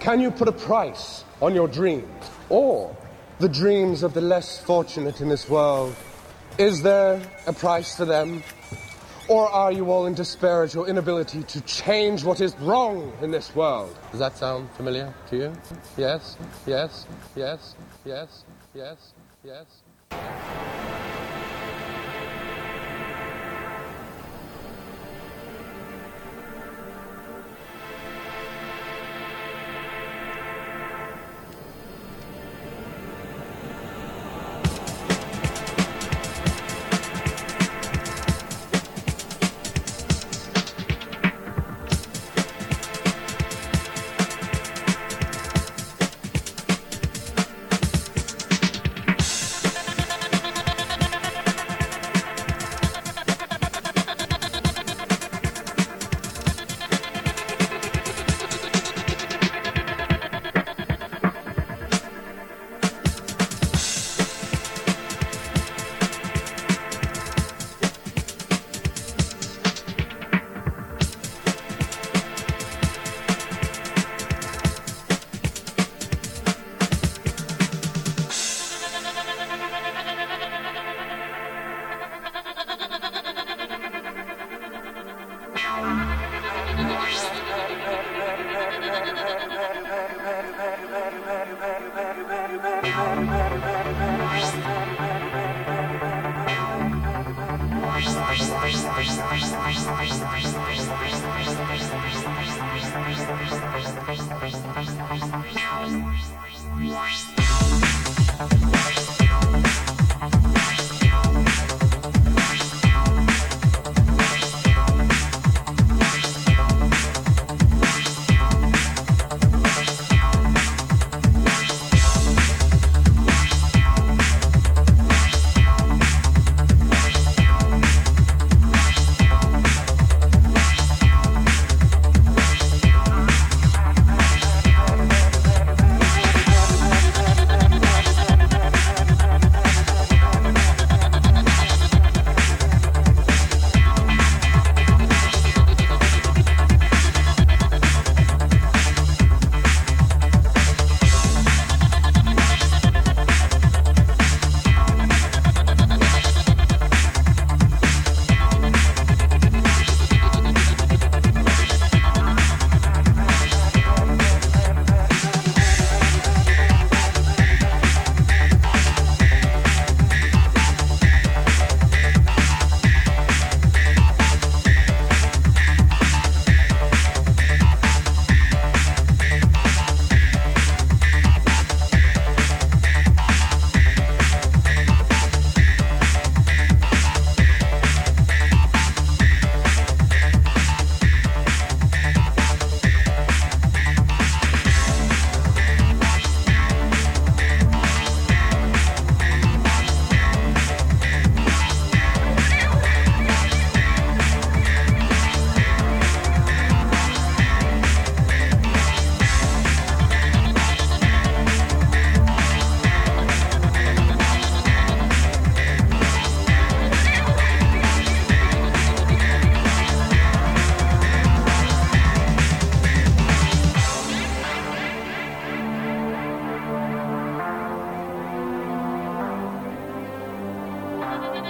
Can you put a price on your dreams or the dreams of the less fortunate in this world? Is there a price for them? Or are you all in despair at your inability to change what is wrong in this world? Does that sound familiar to you? Yes, yes, yes, yes, yes, yes.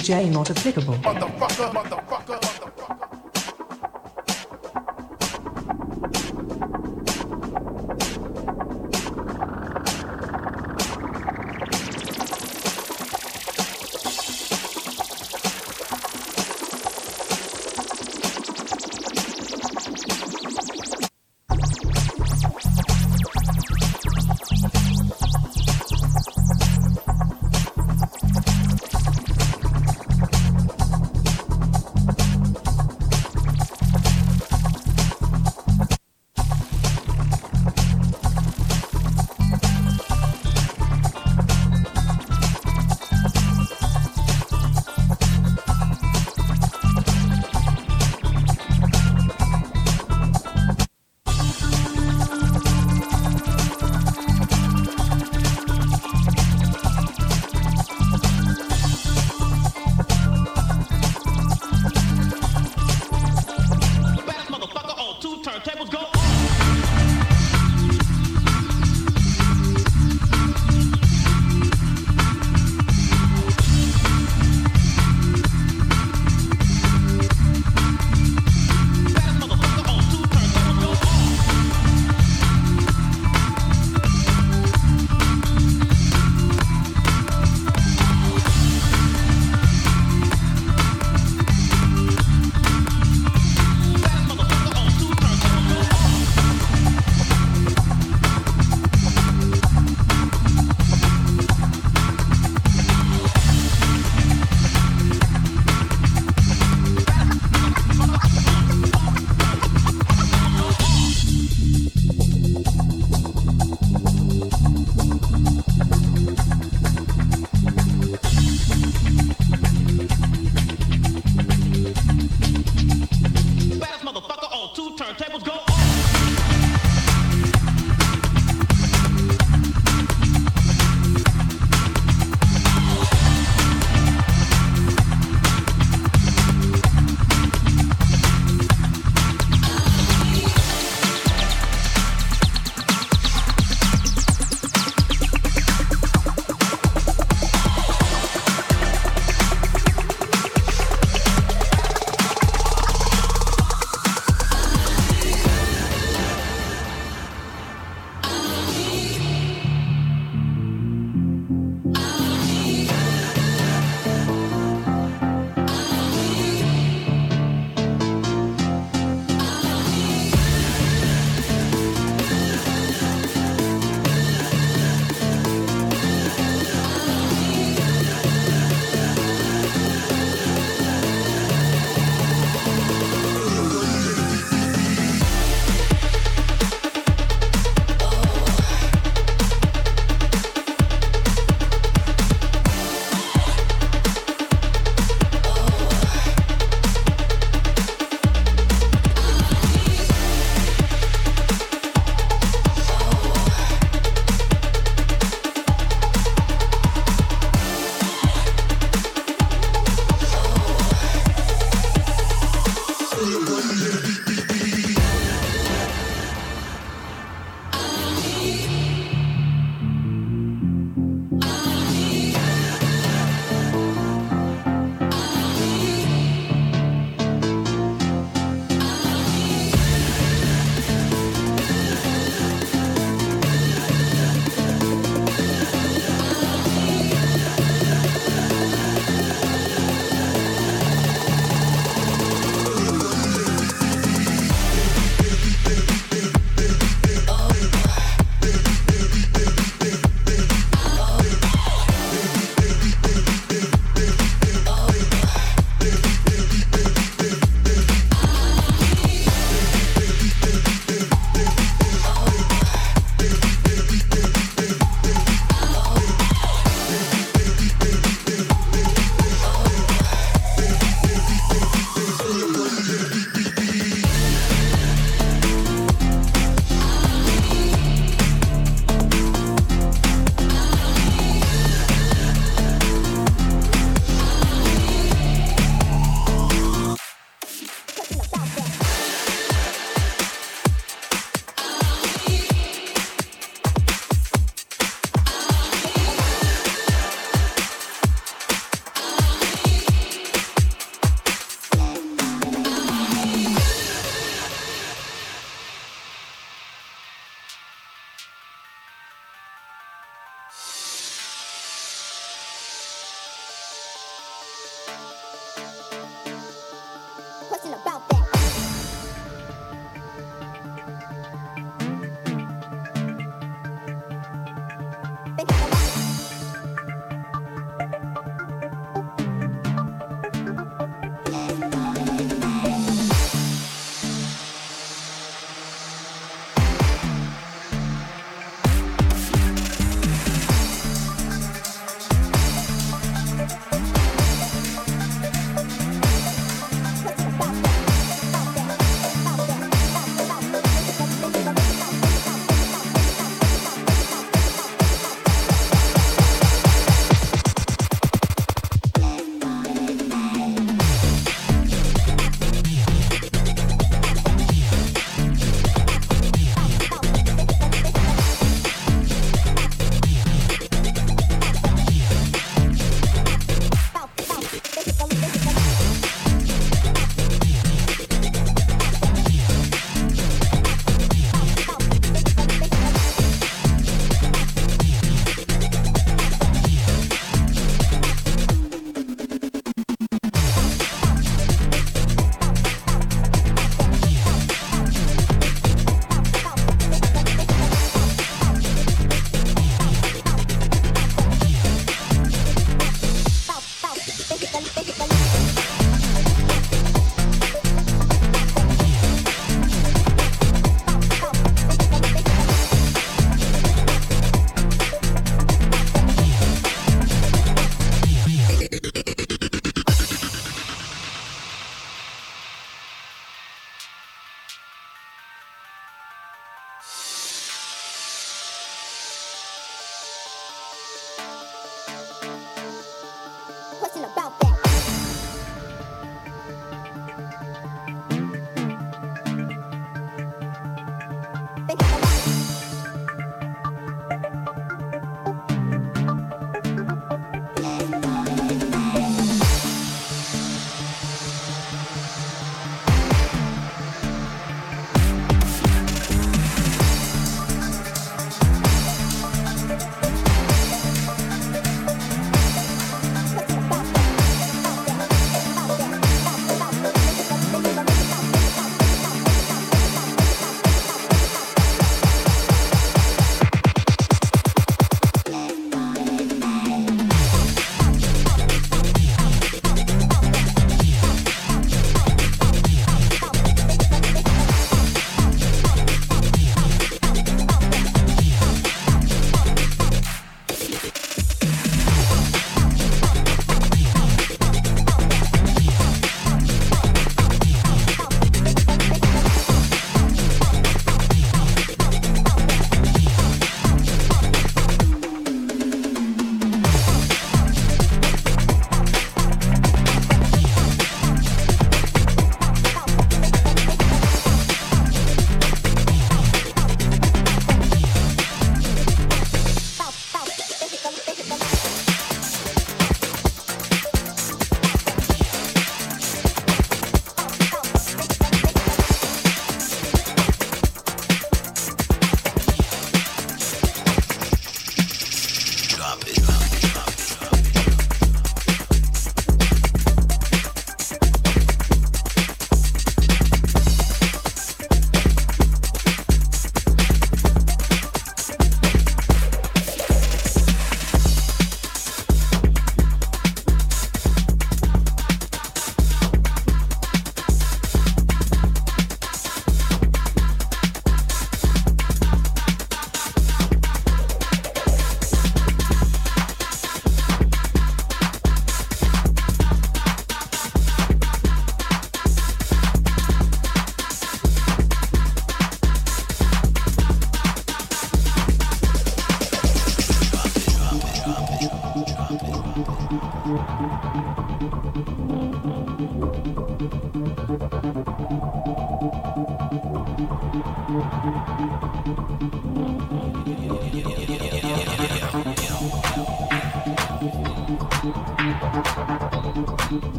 DJ not applicable. Motherfucker, motherfucker,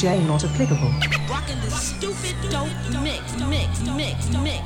DJ not applicable. The stupid dope mix, mix, mix, mix,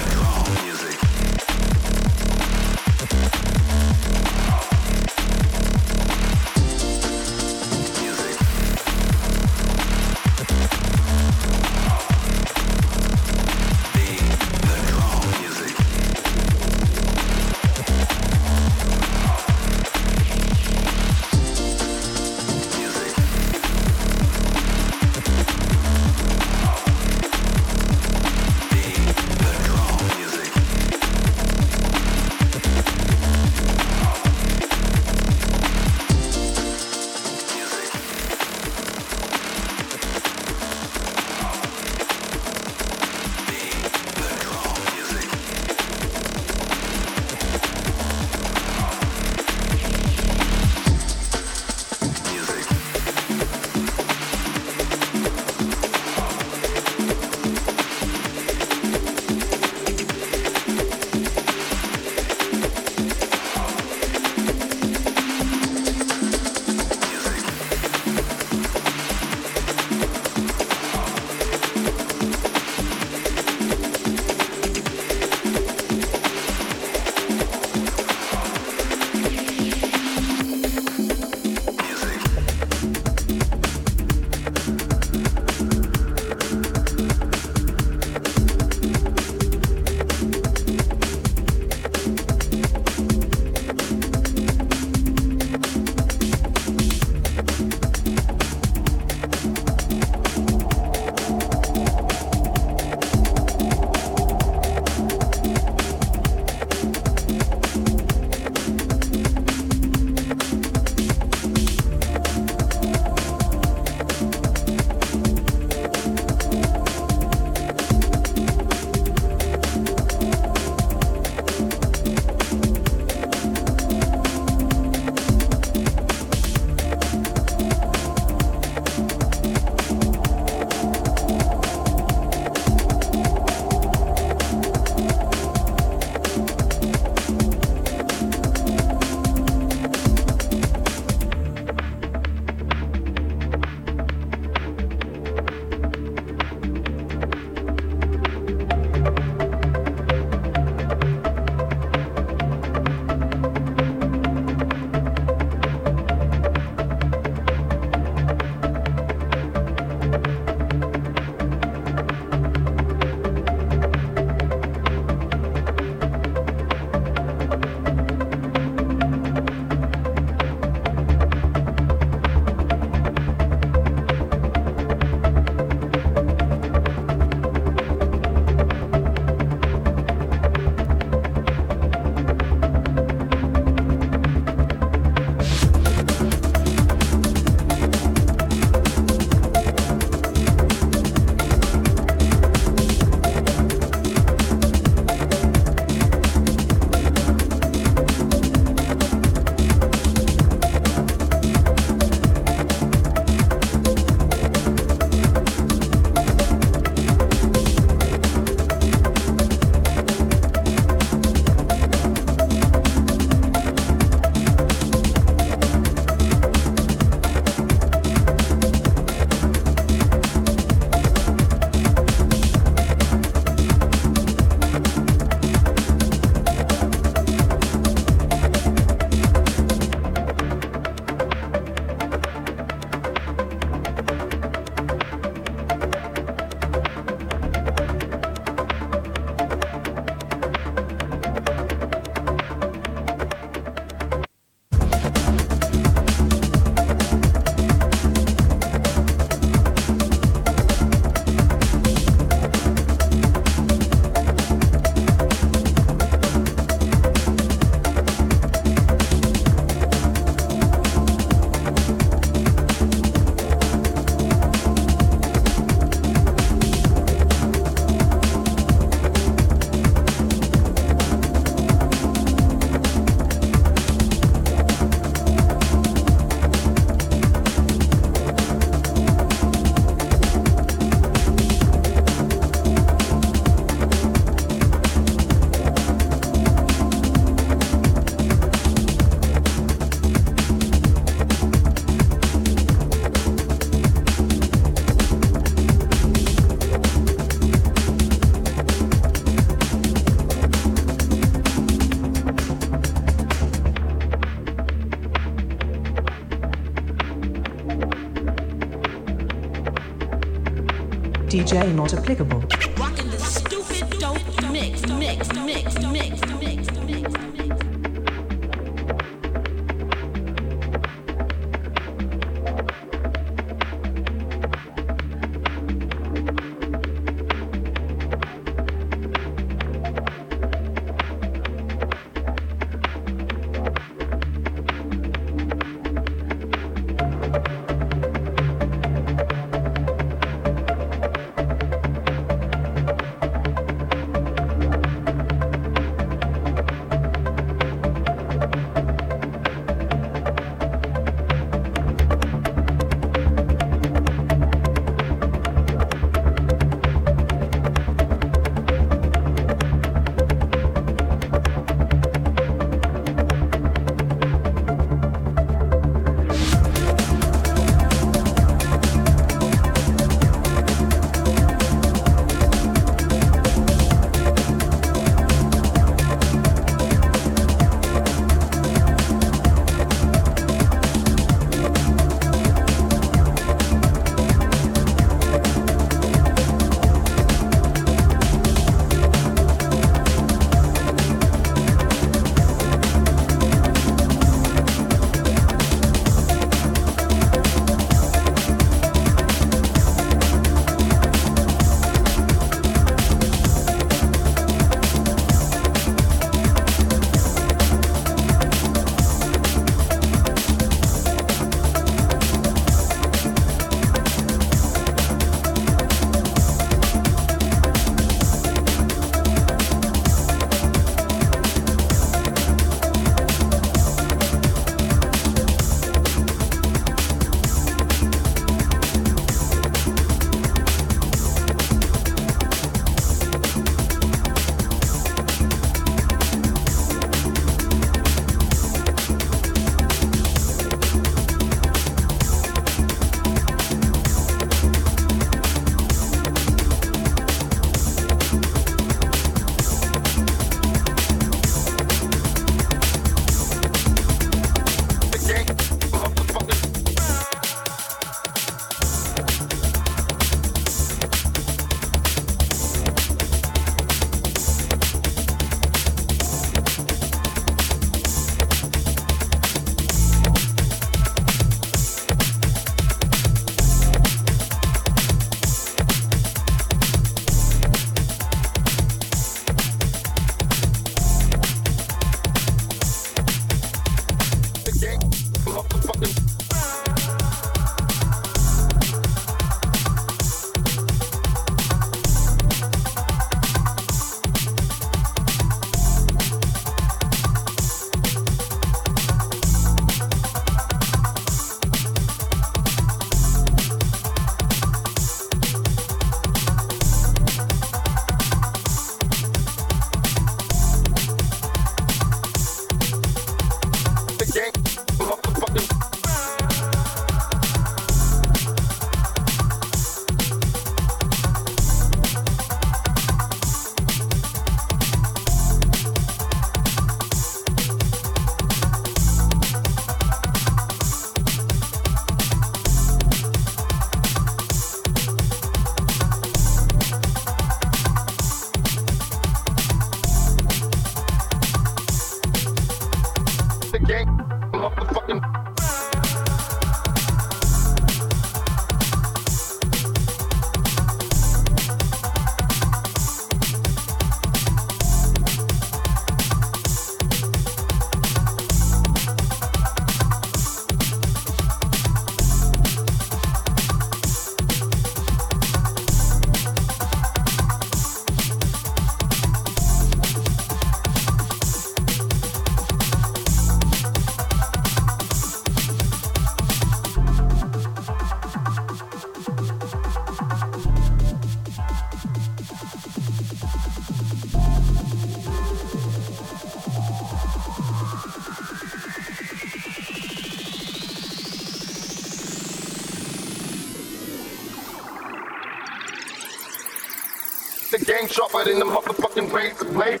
motherfucking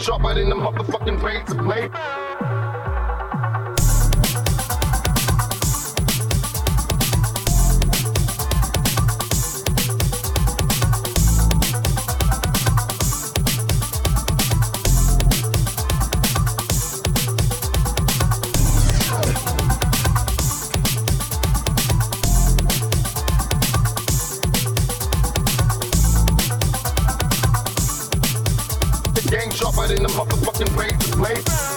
sharper than the motherfucking razor blade. Than the motherfucking razor blade.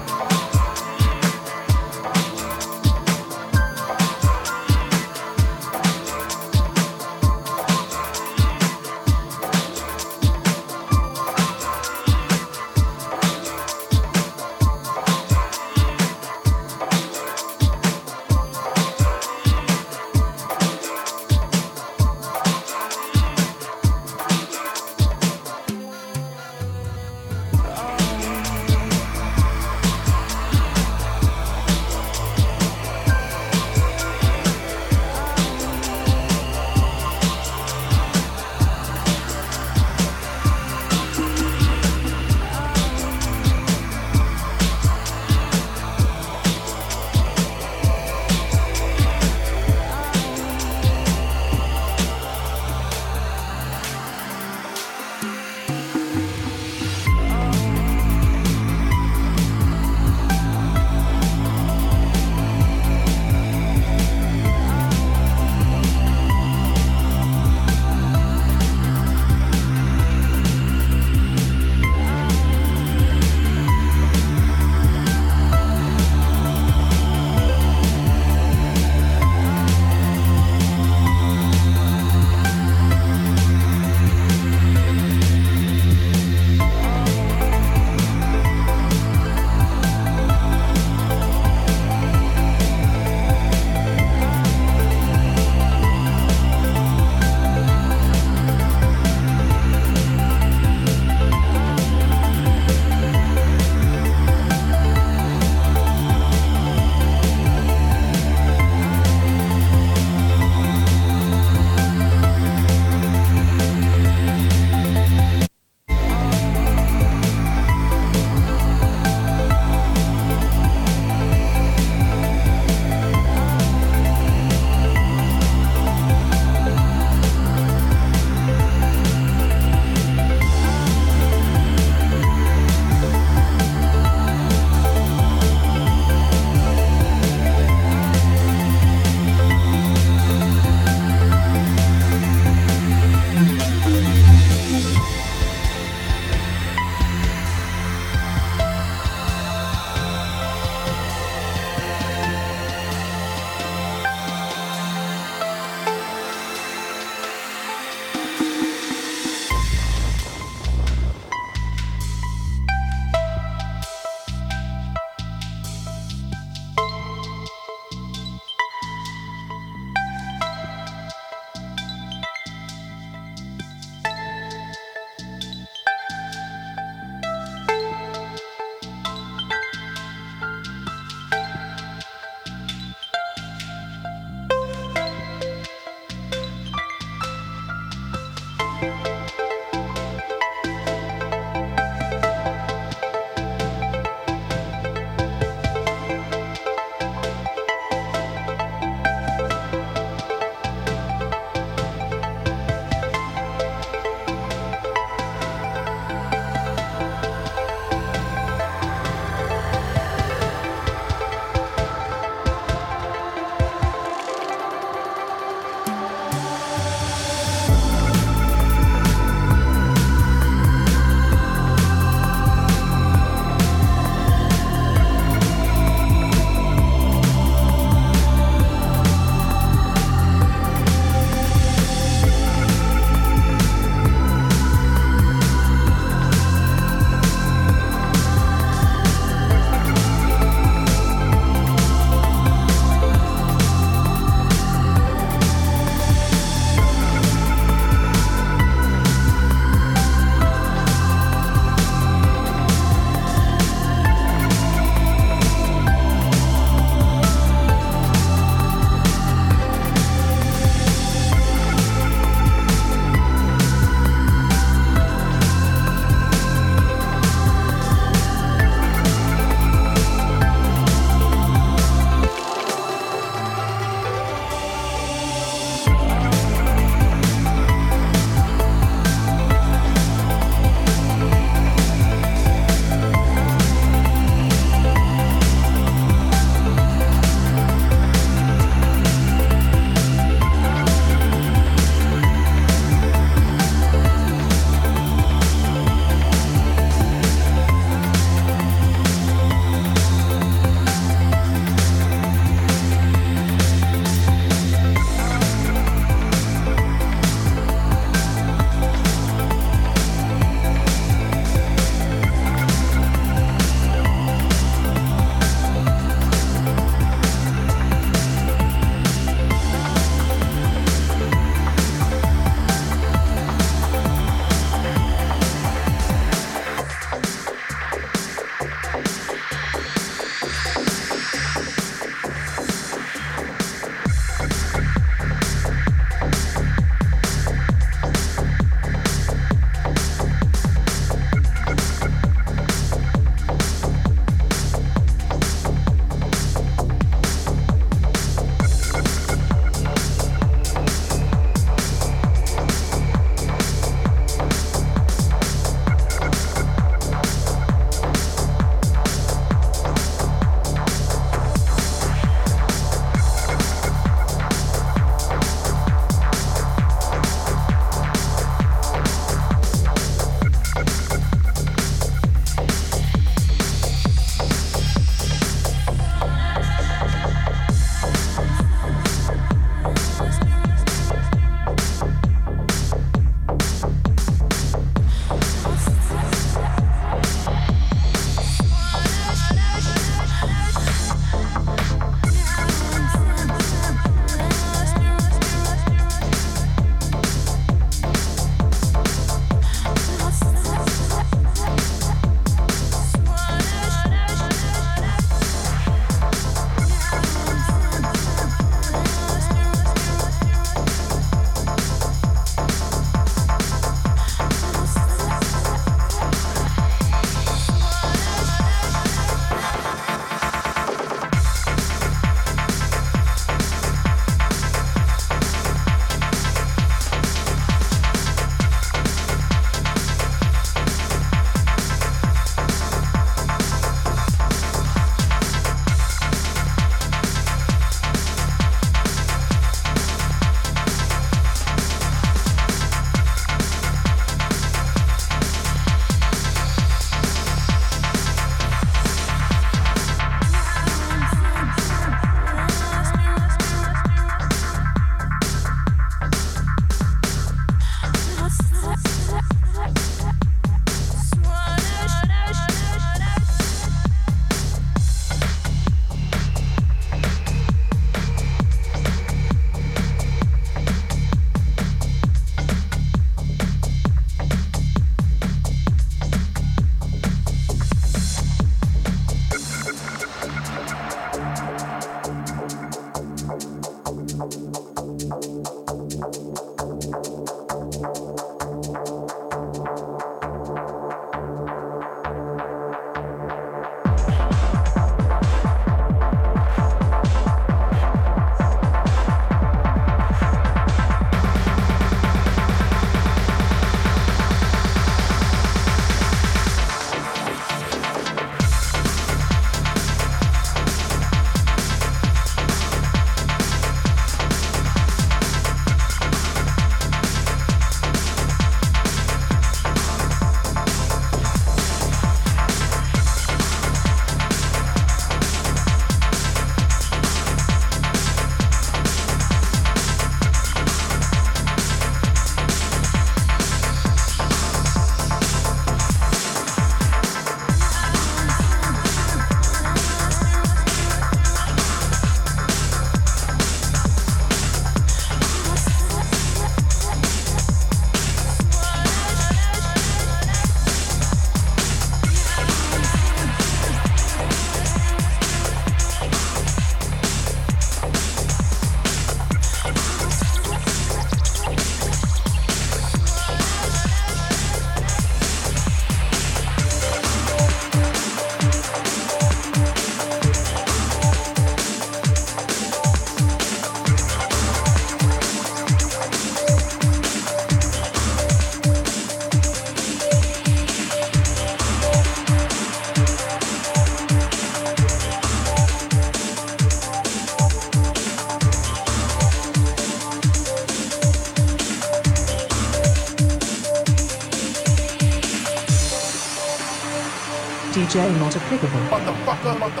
Not applicable. Motherfucker, motherfucker.